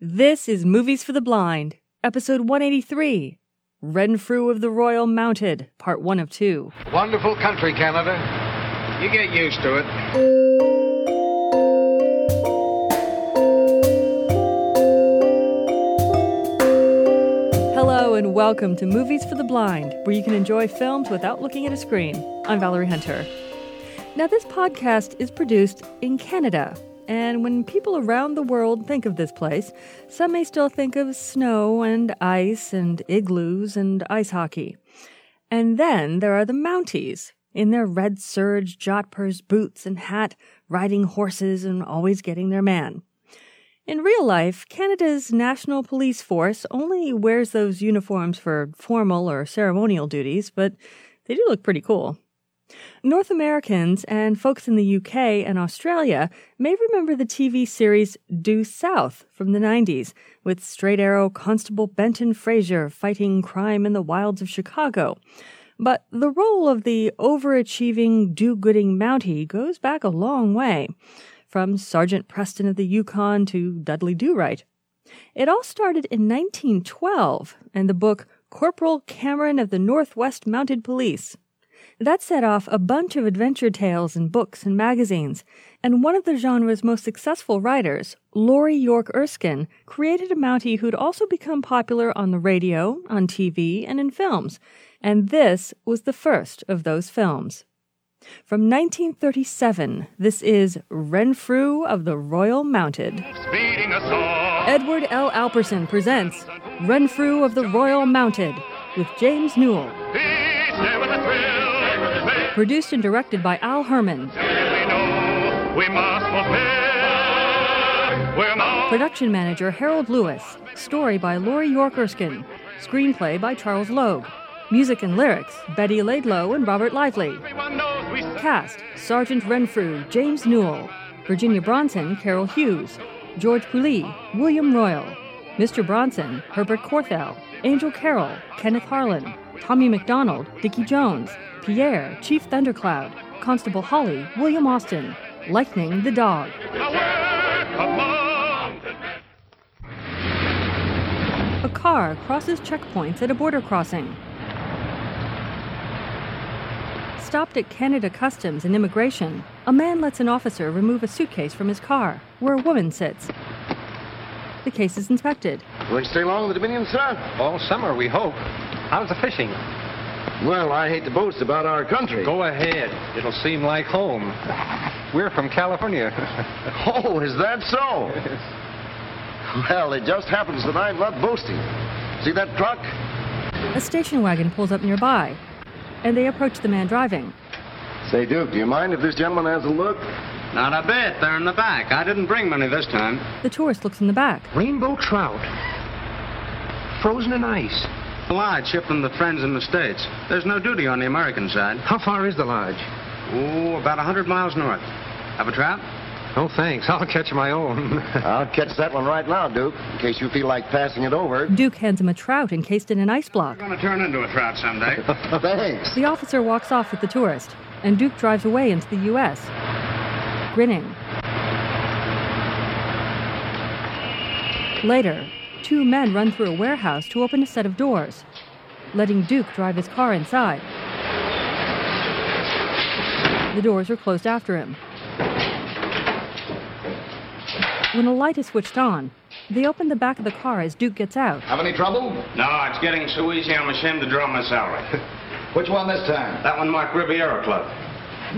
This is Movies for the Blind, episode 183 Renfrew of the Royal Mounted, part 1 of 2. Wonderful country, Canada. You get used to it. Hello, and welcome to Movies for the Blind, where you can enjoy films without looking at a screen. I'm Valerie Hunter. Now, this podcast is produced in Canada, and when people around the world think of this place, some may still think of snow and ice and igloos and ice hockey. And then there are the Mounties, in their red serge, jodhpurs, boots, and hat, riding horses and always getting their man. In real life, Canada's National Police Force only wears those uniforms for formal or ceremonial duties, but they do look pretty cool. North Americans and folks in the UK and Australia may remember the TV series Due South from the 90s, with straight arrow Constable Benton Fraser fighting crime in the wilds of Chicago. But the role of the overachieving, do gooding Mountie goes back a long way, from Sergeant Preston of the Yukon to Dudley Do Right. It all started in 1912 in the book Corporal Cameron of the Northwest Mounted Police. That set off a bunch of adventure tales in books and magazines, and one of the genre's most successful writers, Laurie York Erskine, created a Mountie who'd also become popular on the radio, on TV, and in films, and this was the first of those films. From 1937, this is Renfrew of the Royal Mounted. Speeding us on. Edward L. Alperson presents Renfrew of the Royal Mounted with James Newill. Produced and directed by Al Herman. we we Production manager Harold Lewis. Story by Laurie York Erskine. Screenplay by Charles Logue. Music and lyrics Betty Laidlaw and Robert Lively. Cast Sergeant Renfrew, James Newill, Virginia Bronson, Carol Hughes, George Pouilly, William Royle, Mr. Bronson, Herbert Corthell, Angel Carroll, Kenneth Harlan, Tommy McDonald, Dickie Jones, Pierre, Chief Thundercloud, Constable Holly, William Austin, Lightning the Dog. a work of mounted A car crosses checkpoints at a border crossing. Stopped at Canada Customs and Immigration, a man lets an officer remove a suitcase from his car, where a woman sits. The case is inspected. Going to stay long in the Dominion, sir? All summer, we hope. How's the fishing? Well, I hate to boast about our country. Go ahead. It'll seem like home. We're from California. Oh, is that so? Well, it just happens that I'm not boasting. See that truck? A station wagon pulls up nearby, and they approach the man driving. Say, Duke, do you mind if this gentleman has a look? Not a bit. They're in the back. I didn't bring many this time. The tourist looks in the back. Rainbow trout. Frozen in ice. The lodge shipped them to friends in the States. There's no duty on the American side. How far is the lodge? Oh, about a 100 miles north. Have a trap? No, thanks. I'll catch my own. I'll catch that one right now, Duke, in case you feel like passing it over. Duke hands him a trout encased in an ice block. Gonna turn into a trout someday. Thanks. The officer walks off with the tourist, and Duke drives away into the U.S., grinning. Later, two men run through a warehouse to open a set of doors, letting Duke drive his car inside. The doors are closed after him. When a light is switched on, they open the back of the car as Duke gets out. Have any trouble? no, it's getting so easy I'm ashamed to draw my salary. Which one this time? That one marked Riviera Club.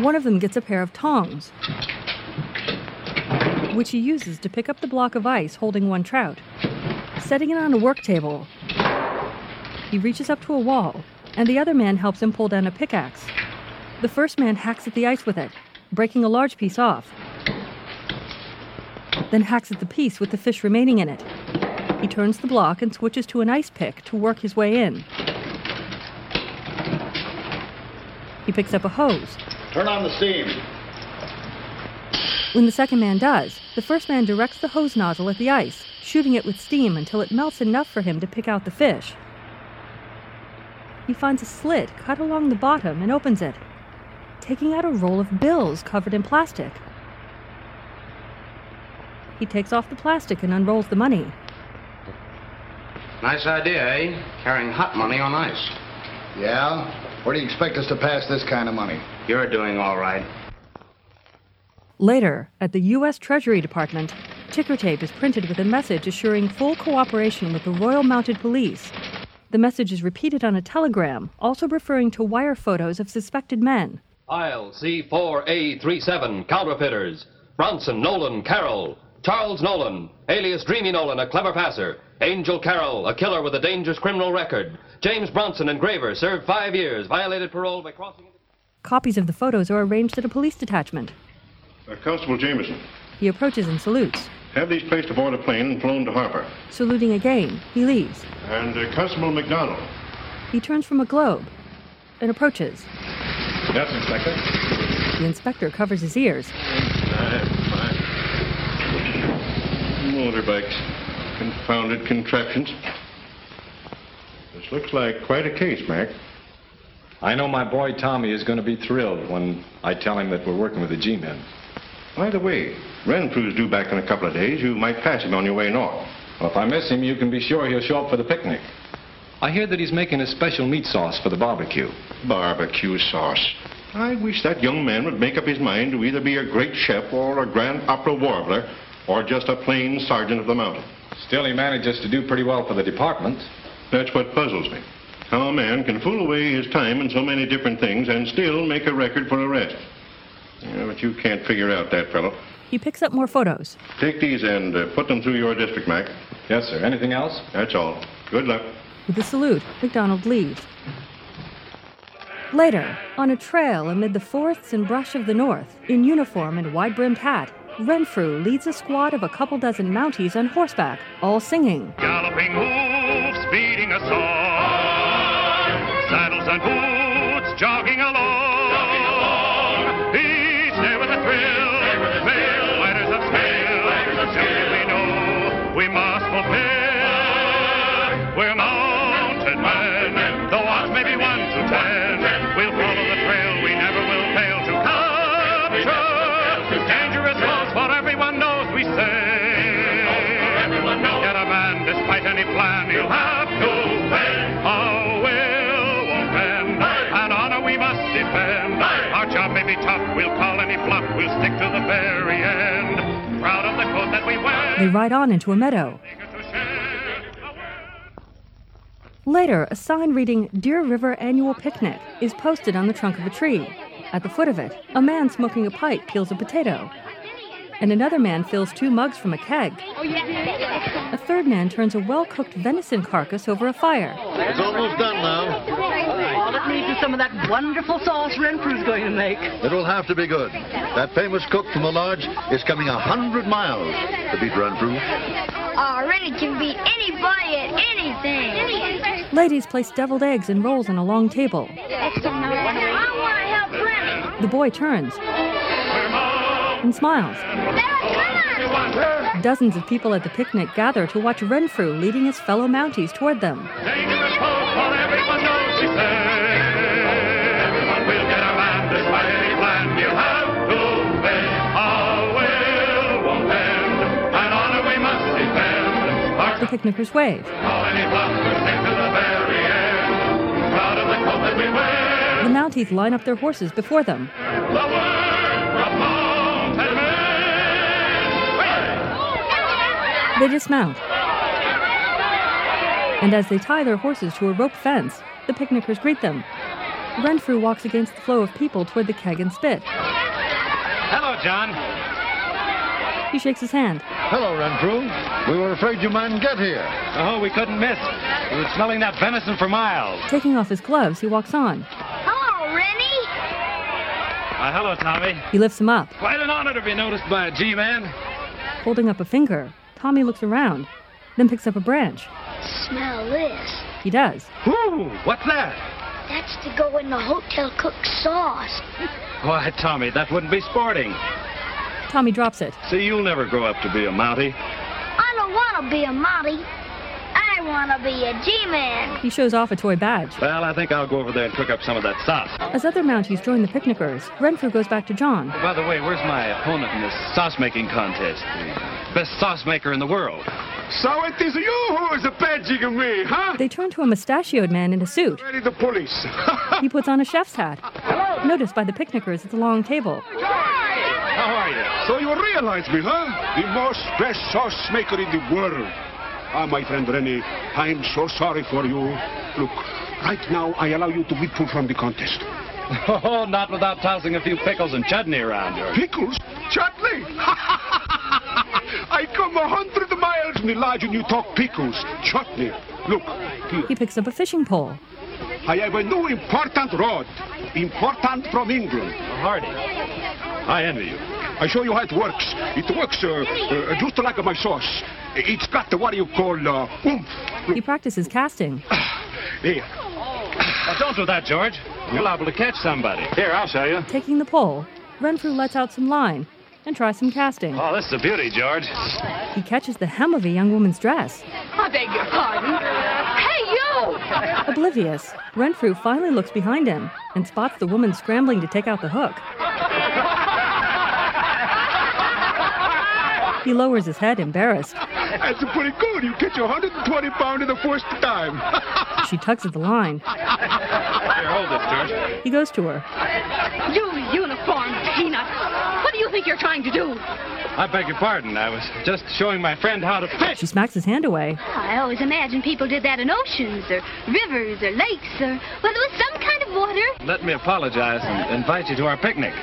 One of them gets a pair of tongs, which he uses to pick up the block of ice holding one trout. Setting it on a work table, he reaches up to a wall, and the other man helps him pull down a pickaxe. The first man hacks at the ice with it, breaking a large piece off, then hacks at the piece with the fish remaining in it. He turns the block and switches to an ice pick to work his way in. He picks up a hose, Turn on the steam. When the second man does, the first man directs the hose nozzle at the ice, shooting it with steam until it melts enough for him to pick out the fish. He finds a slit cut along the bottom and opens it, taking out a roll of bills covered in plastic. He takes off the plastic and unrolls the money. Nice idea, eh? Carrying hot money on ice. Yeah? Where do you expect us to pass this kind of money? You're doing all right. Later, at the U.S. Treasury Department, ticker tape is printed with a message assuring full cooperation with the Royal Mounted Police. The message is repeated on a telegram, also referring to wire photos of suspected men. Aisle C4A37, counterfeiters. Bronson, Nolan, Carroll. Charles Nolan, alias Dreamy Nolan, a clever passer. Angel Carroll, a killer with a dangerous criminal record. James Bronson, engraver, served five years, violated parole by crossing. Copies of the photos are arranged at a police detachment. Uh, Constable Jameson, He approaches and salutes. Have these placed aboard a plane and flown to Harper. Saluting again, he leaves. And uh, Constable McDonald. He turns from a globe and approaches. Yes, Inspector. The inspector covers his ears. Fine, fine. Motorbikes. Confounded contraptions. This looks like quite a case, Mac. I know my boy Tommy is going to be thrilled when I tell him that we're working with the G-men. By the way, Renfrew's due back in a couple of days. You might pass him on your way north. Well, if I miss him, you can be sure he'll show up for the picnic. I hear that he's making a special meat sauce for the barbecue. Barbecue sauce. I wish that young man would make up his mind to either be a great chef or a grand opera warbler or just a plain sergeant of the mountain. Still, he manages to do pretty well for the department. That's what puzzles me. How a man can fool away his time in so many different things and still make a record for arrest. Yeah, but you can't figure out that fellow. He picks up more photos. Take these and uh, put them through your district, Mac. Yes, sir. Anything else? That's all. Good luck. With a salute, McDonald leaves. Later, on a trail amid the forests and brush of the north, in uniform and wide brimmed hat, Renfrew leads a squad of a couple dozen Mounties on horseback, all singing. Galloping hooves, beating a song. Saddles and boots, we'll stick to the very end. Proud of the coat that we wear. They ride on into a meadow. eager to share a world. Later, a sign reading Deer River Annual Picnic is posted on the trunk of a tree. At the foot of it, a man smoking a pipe peels a potato. And another man fills two mugs from a keg. A third man turns a well cooked venison carcass over a fire. It's almost done now. All it needs is some of that wonderful sauce Renfrew's going to make. It will have to be good. That famous cook from the lodge is coming a hundred miles to beat Renfrew. Oh, Rennie can beat anybody at anything. Ladies place deviled eggs and rolls on a long table. I want to help Rennie. The boy turns and smiles. Dozens of people at the picnic gather to watch Renfrew leading his fellow Mounties toward them. The picnickers wave. The Mounties line up their horses before them. They dismount. And as they tie their horses to a rope fence, the picnickers greet them. Renfrew walks against the flow of people toward the keg and spit. Hello, John. He shakes his hand. Hello, Renfrew. We were afraid you mightn't get here. Oh, we couldn't miss. We were smelling that venison for miles. Taking off his gloves, he walks on. Hello, Uh, hello, Tommy. He lifts him up. Quite an honor to be noticed by a G-man. Holding up a finger, Tommy looks around, then picks up a branch. Smell this. He does. Ooh, what's that? That's to go in the hotel cook's sauce. Why, Tommy, that wouldn't be sporting. Tommy drops it. See, you'll never grow up to be a Mountie. I don't want to be a Mountie. I want to be a G-Man. He shows off a toy badge. Well, I think I'll go over there and cook up some of that sauce. As other Mounties join the picnickers, Renfrew goes back to John. By the way, where's my opponent in this sauce-making contest? The best sauce maker in the world. So it is you who is patching me, huh? They turn to a mustachioed man in a suit. Ready the police. He puts on a chef's hat, Hello. noticed by the picnickers at the long table. How are you? So you realize me, huh? The most best sauce maker in the world. Ah, my friend Rennie, I'm so sorry for you. Look, right now I allow you to withdraw from the contest. Oh, not without tossing a few pickles and chutney around, George. Pickles? Chutney? I come a hundred miles from the lodge and you talk pickles. Chutney. Look, here. He picks up a fishing pole. I have a new important rod. Important from England. Hardy, I envy you. I show you how it works. It works uh, uh, just like my sauce. It's got the, what do you call, uh, oomph. He practices casting. Here. Now, don't do that, George. You're liable to catch somebody. Here, I'll show you. Taking the pole, Renfrew lets out some line and tries some casting. Oh, this is a beauty, George. He catches the hem of a young woman's dress. I beg your pardon. Hey, you! Oblivious, Renfrew finally looks behind him and spots the woman scrambling to take out the hook. He lowers his head, embarrassed. That's pretty good. You catch a 120 pounder the first time. She tugs at the line. Here, hold this, George. He goes to her. You uniform peanut. What do you think you're trying to do? I beg your pardon. I was just showing my friend how to fish. She smacks his hand away. I always imagined people did that in oceans or rivers or lakes or, well, there was some kind of water. Let me apologize and invite you to our picnic.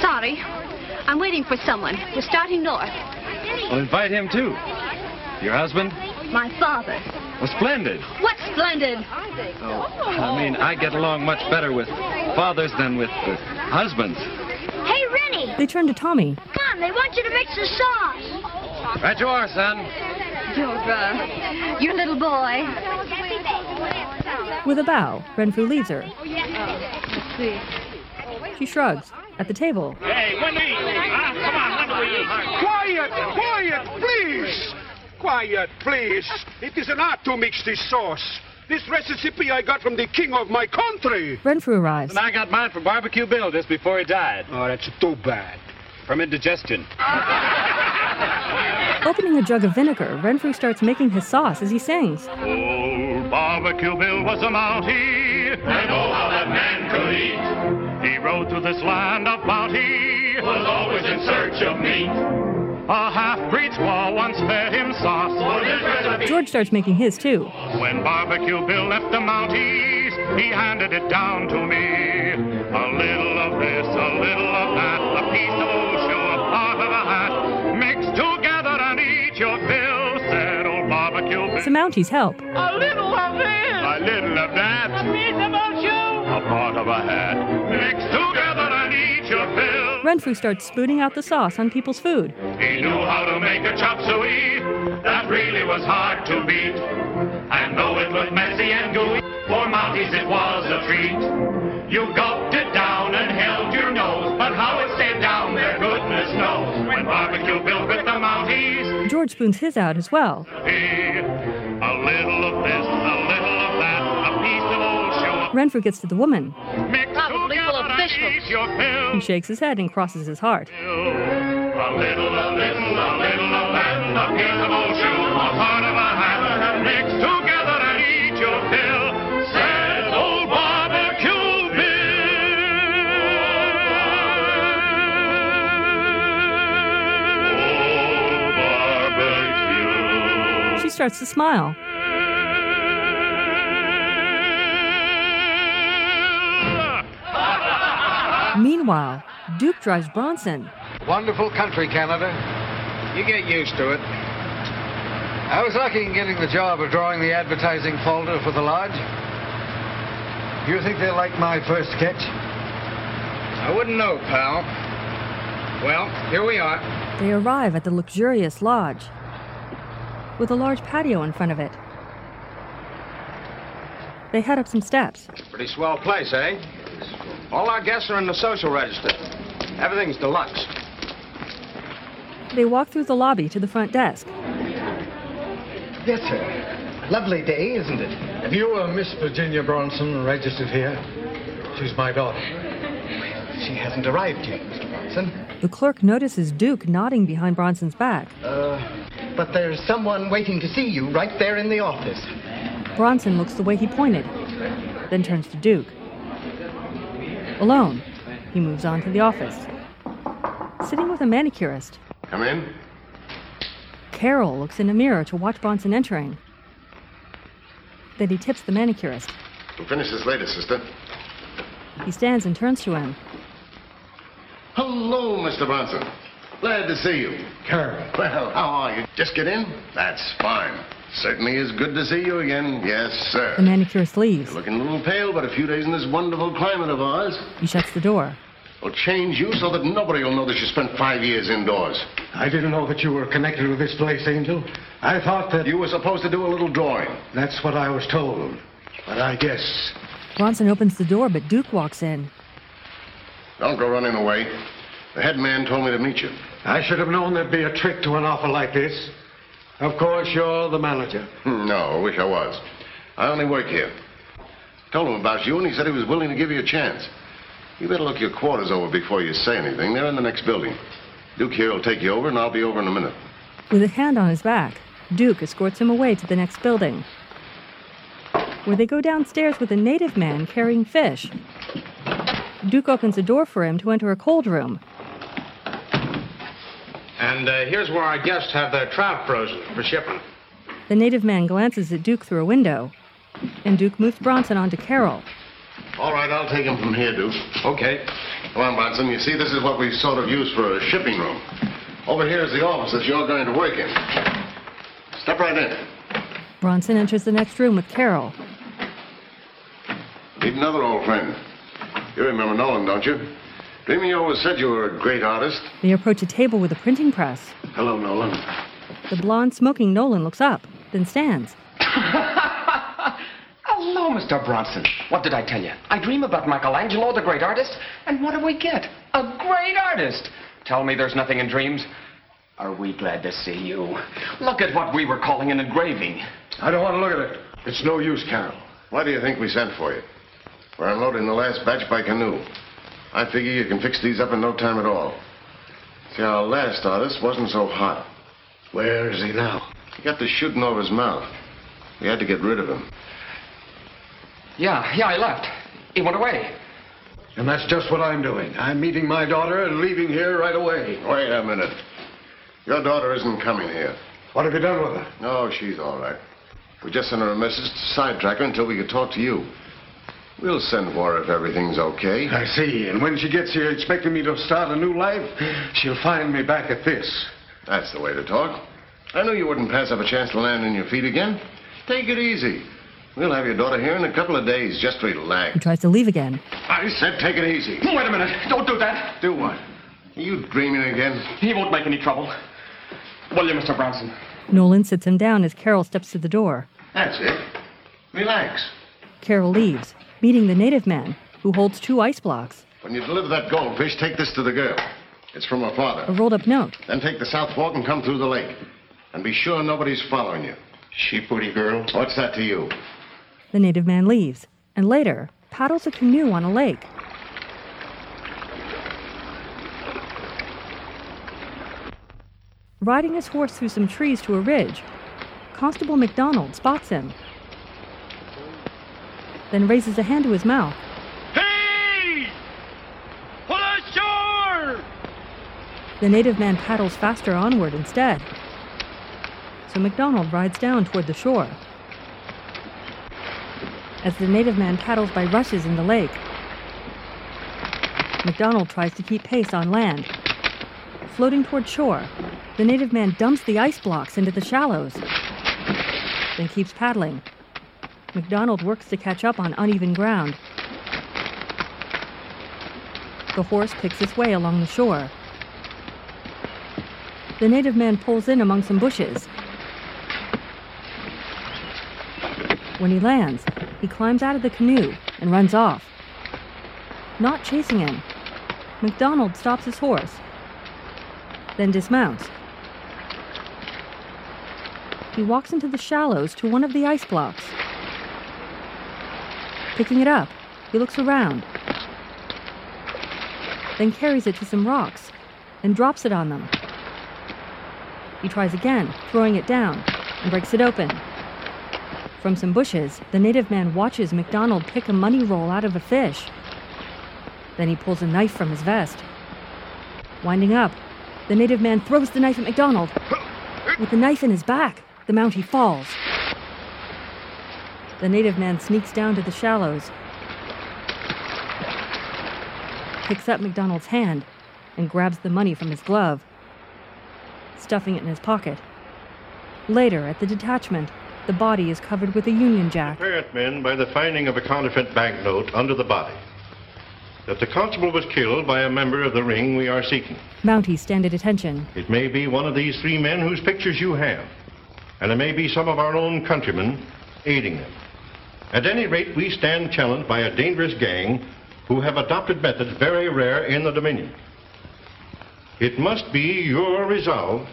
Sorry. I'm waiting for someone. We're starting north. We'll invite him too. Your husband? My father. Well, splendid. What splendid? Oh, I mean, I get along much better with fathers than with, with husbands. Hey, Rennie. They turn to Tommy. Come on, they want you to mix the sauce. Right you are, son. You're, uh, your little boy. With a bow, Renfrew leaves her. Let's see. She shrugs. At the table, Hey, when we ah, eat, come on, when we eat? quiet, quiet, please. Quiet, please. It is an art to mix this sauce. This recipe I got from the king of my country. Renfrew arrives. And I got mine from Barbecue Bill just before he died. Oh, that's too bad. From indigestion. Opening a jug of vinegar, Renfrew starts making his sauce as he sings. Old Barbecue Bill was a Mountie. And oh, how that man could eat. He rode through this land of bounty. Was always in search of meat. A half-breed squaw once fed him sauce. For this. George starts making his too. When Barbecue Bill left the Mounties, he handed it down to me. A little of this, a little of that, a piece of Osho, a part of a hat. Mix together and eat your fill, said old Barbecue Bill. Some Mounties help. A little of this, a little of that, a piece of Osho, a part of a hat. Mix together Renfrew starts spooning out the sauce on people's food. He knew how to make a chop suey that really was hard to beat. And though it looked messy and gooey, for Mounties it was a treat. You gulped it down and held your nose, but how it stayed down there, goodness knows. When Barbecue Bill with the Mounties, George spoons his out as well. a little of this, a little of that, a piece of old show. Renfrew gets to the woman. Mix fish eat your fill. He shakes his head and crosses his heart. A little of this, a little of that, a piece of old shoe, a part of a hat, mix together and eat your fill, says old barbecue Bill. Old barbecue. She starts to smile. Meanwhile, Duke drives Bronson. Wonderful country, Canada. You get used to it. I was lucky in getting the job of drawing the advertising folder for the lodge. Do you think they'll like my first sketch? I wouldn't know, pal. Well, here we are. They arrive at the luxurious lodge with a large patio in front of it. They head up some steps. Pretty swell place, eh? All our guests are in the social register. Everything's deluxe. They walk through the lobby to the front desk. Yes, sir. Lovely day, isn't it? Have you uh, Miss Virginia Bronson registered here? She's my daughter. She hasn't arrived yet, Mr. Bronson. The clerk notices Duke nodding behind Bronson's back. Uh, but there's someone waiting to see you right there in the office. Bronson looks the way he pointed, then turns to Duke. Alone, he moves on to the office. Sitting with a manicurist, Come in. Carol looks in a mirror to watch Bronson entering. Then he tips the manicurist. We'll finish this later, sister. He stands and turns to him. Hello, Mr. Bronson. Glad to see you. Carol. Well, how are you? Just get in? That's fine. Certainly is good to see you again. Yes, sir. The manicurist leaves. You're looking a little pale, but a few days in this wonderful climate of ours He shuts the door. will change you so that nobody will know that you spent five years indoors. I didn't know that you were connected with this place, Angel. I thought that. You were supposed to do a little drawing. That's what I was told. But I guess. Bronson opens the door, but Duke walks in. Don't go running away. The head man told me to meet you. I should have known there'd be a trick to an offer like this. Of course, you're the manager. Hmm, No, I wish I was. I only work here. Told him about you, and he said he was willing to give you a chance. You better look your quarters over before you say anything. They're in the next building. Duke here will take you over, and I'll be over in a minute. With a hand on his back, Duke escorts him away to the next building, where they go downstairs with a native man carrying fish. Duke opens a door for him to enter a cold room. And uh, here's where our guests have their trout frozen for shipping. The native man glances at Duke through a window, and Duke moves Bronson onto Carol. All right, I'll take him from here, Duke. Okay. Come on, Bronson. You see, this is what we sort of use for a shipping room. Over here is the office that you're going to work in. Step right in. Bronson enters the next room with Carol. Meet another old friend. You remember Nolan, don't you? Dreamy always said you were a great artist. They approach a table with a printing press. Hello, Nolan. The blonde, smoking Nolan looks up, then stands. Hello, Mr. Bronson. What did I tell you? I dream about Michelangelo, the great artist, and what do we get? A great artist. Tell me there's nothing in dreams. Are we glad to see you? Look at what we were calling an engraving. I don't want to look at it. It's no use, Carol. Why do you think we sent for you? We're unloading the last batch by canoe. I figure you can fix these up in no time at all. See, our last artist wasn't so hot. Where is he now? He got the shooting over his mouth. We had to get rid of him. Yeah, yeah, I left. He went away. And that's just what I'm doing. I'm meeting my daughter and leaving here right away. Wait a minute. Your daughter isn't coming here. What have you done with her? No, she's all right. We just sent her a message to sidetrack her until we could talk to you. We'll send for her if everything's okay. I see. And when she gets here expecting me to start a new life, she'll find me back at this. That's the way to talk. I knew you wouldn't pass up a chance to land on your feet again. Take it easy. We'll have your daughter here in a couple of days. Just relax. He tries to leave again. I said take it easy. Wait a minute. Don't do that. Do what? Are you dreaming again? He won't make any trouble. Will you, Mr. Bronson? Nolan sits him down as Carol steps to the door. That's it. Relax. Carol leaves, meeting the native man, who holds two ice blocks, When you deliver that goldfish, take this to the girl. It's from her father. a rolled up note. Then take the South Fork and come through the lake. And be sure nobody's following you. She pretty girl? What's that to you? The native man leaves, and later paddles a canoe on a lake. Riding his horse through some trees to a ridge, Constable McDonald spots him, then raises a hand to his mouth. Hey! Pull ashore! The native man paddles faster onward instead. So McDonald rides down toward the shore. As the native man paddles by rushes in the lake, McDonald tries to keep pace on land. Floating toward shore, the native man dumps the ice blocks into the shallows, then keeps paddling. McDonald works to catch up on uneven ground. The horse picks its way along the shore. The native man pulls in among some bushes. When he lands, he climbs out of the canoe and runs off. Not chasing him, McDonald stops his horse, then dismounts. He walks into the shallows to one of the ice blocks. Picking it up, he looks around, then carries it to some rocks and drops it on them. He tries again, throwing it down, and breaks it open. From some bushes, the native man watches MacDonald pick a money roll out of a fish. Then he pulls a knife from his vest. Winding up, the native man throws the knife at MacDonald. With the knife in his back, the Mountie falls. The native man sneaks down to the shallows, picks up MacDonald's hand, and grabs the money from his glove, stuffing it in his pocket. Later, at the detachment, the body is covered with a Union Jack. Apparent men by the finding of a counterfeit banknote under the body. That the constable was killed by a member of the ring we are seeking. Mounties stand at attention. It may be one of these three men whose pictures you have, and it may be some of our own countrymen aiding them. At any rate, we stand challenged by a dangerous gang who have adopted methods very rare in the Dominion. It must be your resolve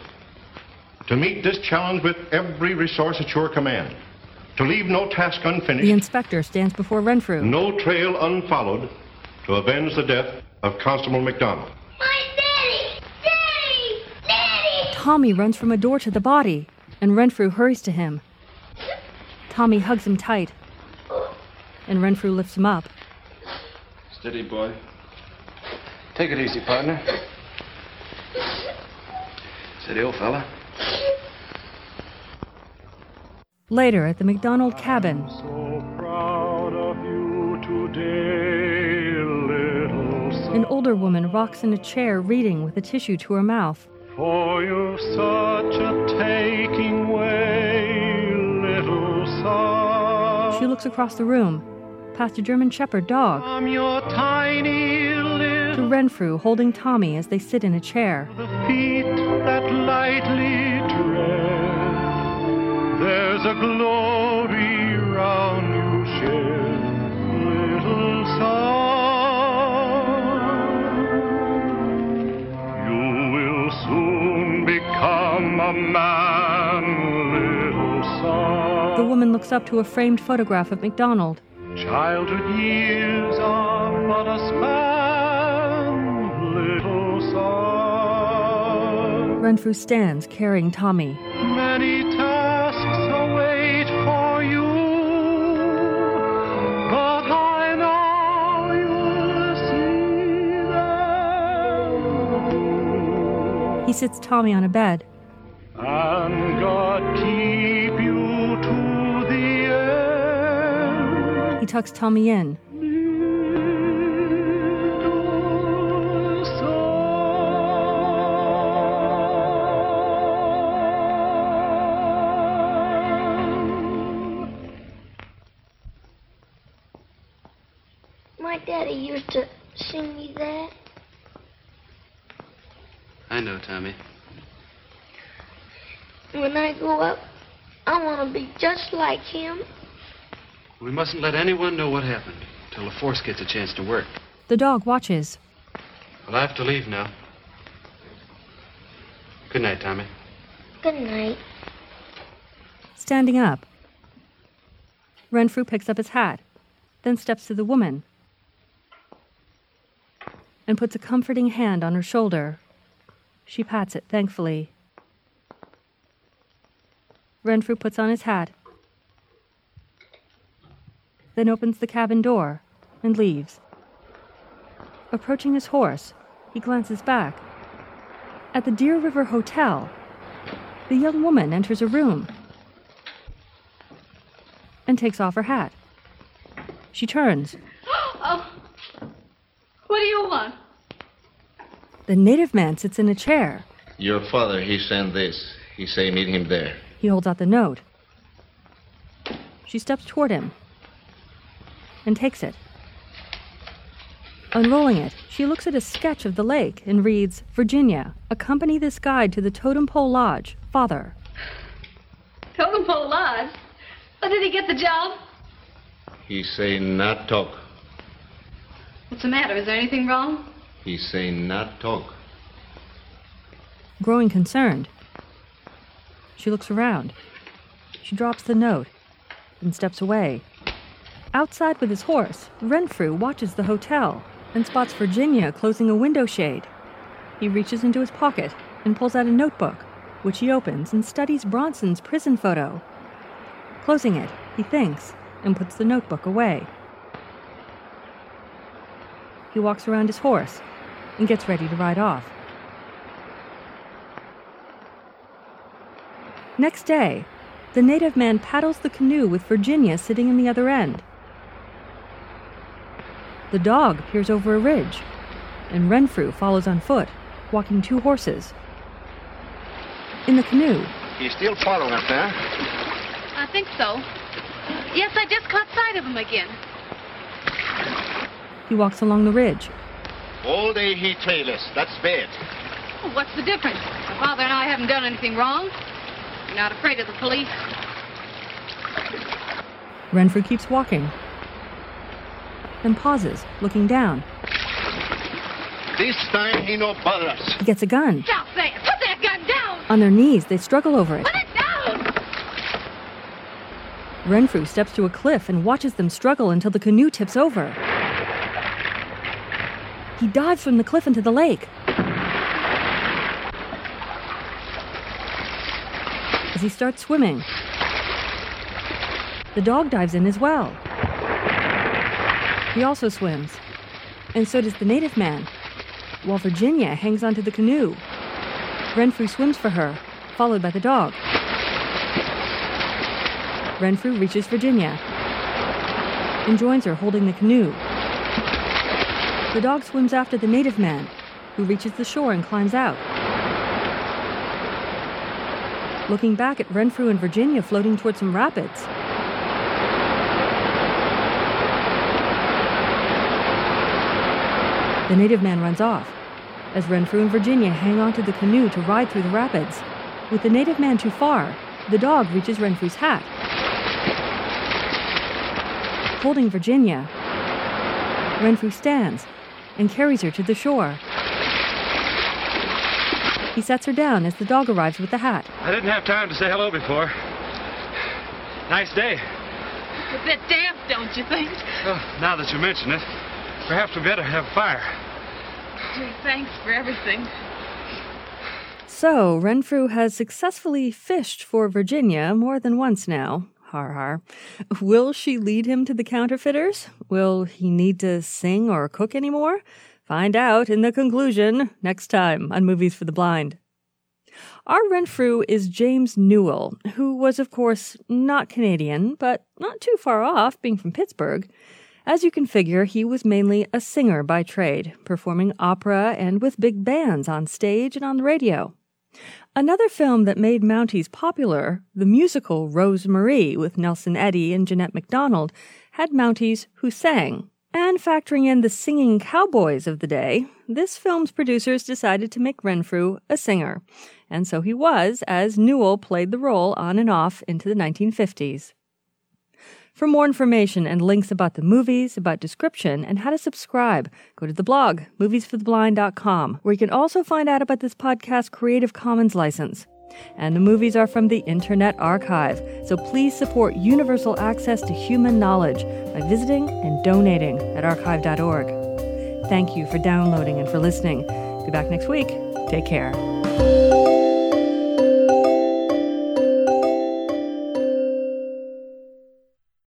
to meet this challenge with every resource at your command, to leave no task unfinished, The inspector stands before Renfrew. no trail unfollowed, to avenge the death of Constable MacDonald. My daddy! Daddy! Daddy! Tommy runs from a door to the body, and Renfrew hurries to him. Tommy hugs him tight, and Renfrew lifts him up. Steady, boy. Take it easy, partner. Steady, old fella. Later, at the McDonald cabin, Proud of you today, little son. an older woman rocks in a chair reading with a tissue to her mouth. For you've such a taking way, little son. She looks across the room, past a German Shepherd dog, From your tiny to Renfrew holding Tommy as they sit in a chair. feet that lightly tread, there's a glory round you shed, little son. You will soon become a man, little son. The woman looks up to a framed photograph of MacDonald. Childhood years are but a span, little son. Renfrew stands carrying Tommy. Many tasks await for you, but I know you'll see them. He sits Tommy on a bed. Tucks Tommy in. My daddy used to sing me that. I know, Tommy. When I grow up, I want to be just like him. We mustn't let anyone know what happened till the force gets a chance to work. The dog watches. Well, I have to leave now. Good night, Tommy. Good night. Standing up. Renfrew picks up his hat, then steps to the woman and puts a comforting hand on her shoulder. She pats it thankfully. Renfrew puts on his hat, then opens the cabin door and leaves. Approaching his horse, he glances back. At the Deer River Hotel, the young woman enters a room and takes off her hat. She turns. Oh, what do you want? The native man sits in a chair. Your father, he sent this. He say meet him there. He holds out the note. She steps toward him and takes it. Unrolling it, she looks at a sketch of the lake and reads Virginia, accompany this guide to the Totem Pole Lodge. Father. Totem Pole Lodge? Oh, did he get the job? He say not talk. What's the matter? Is there anything wrong? He say not talk. Growing concerned, she looks around. She drops the note and steps away. Outside with his horse, Renfrew watches the hotel and spots Virginia closing a window shade. He reaches into his pocket and pulls out a notebook. which he opens and studies Bronson's prison photo. Closing it, he thinks and puts the notebook away. He walks around his horse and gets ready to ride off. Next day, the native man paddles the canoe with Virginia sitting in the other end. The dog peers over a ridge, and Renfrew follows on foot, walking two horses. In the canoe, He's still following us, there. I think so. Yes, I just caught sight of him again. he walks along the ridge. All day he trail us. That's bad. Well, what's the difference? My father and I haven't done anything wrong. You're not afraid of the police. Renfrew keeps walking, then pauses, looking down. This time he no bother us. He gets a gun. Stop there! Put that gun down! On their knees, they struggle over it. Put it down! Renfrew steps to a cliff and watches them struggle until the canoe tips over. He dives from the cliff into the lake. As he starts swimming, the dog dives in as well. He also swims, and so does the native man, while Virginia hangs onto the canoe. Renfrew swims for her, followed by the dog. Renfrew reaches Virginia and joins her holding the canoe. The dog swims after the native man, who reaches the shore and climbs out. Looking back at Renfrew and Virginia floating toward some rapids. The native man runs off, as Renfrew and Virginia hang onto the canoe to ride through the rapids. With the native man too far, the dog reaches Renfrew's hat. Holding Virginia, Renfrew stands and carries her to the shore. He sets her down as the dog arrives with the hat. I didn't have time to say hello before. Nice day. It's a bit damp, don't you think? Oh, now that you mention it, perhaps we better have fire. Gee, thanks for everything. So, Renfrew has successfully fished for Virginia more than once now. Har har. Will she lead him to the counterfeiters? Will he need to sing or cook anymore? Find out in the conclusion next time on Movies for the Blind. Our Renfrew is James Newill, who was, of course, not Canadian, but not too far off, being from Pittsburgh. As you can figure, he was mainly a singer by trade, performing opera and with big bands on stage and on the radio. Another film that made Mounties popular, the musical Rose Marie with Nelson Eddy and Jeanette MacDonald, had Mounties who sang. And factoring in the singing cowboys of the day, this film's producers decided to make Renfrew a singer. And so he was, as Newill played the role on and off into the 1950s. For more information and links about the movies, about description, and how to subscribe, go to the blog, moviesfortheblind.com, where you can also find out about this podcast's Creative Commons license. And the movies are from the Internet Archive, so please support universal access to human knowledge by visiting and donating at archive.org. Thank you for downloading and for listening. Be back next week. Take care.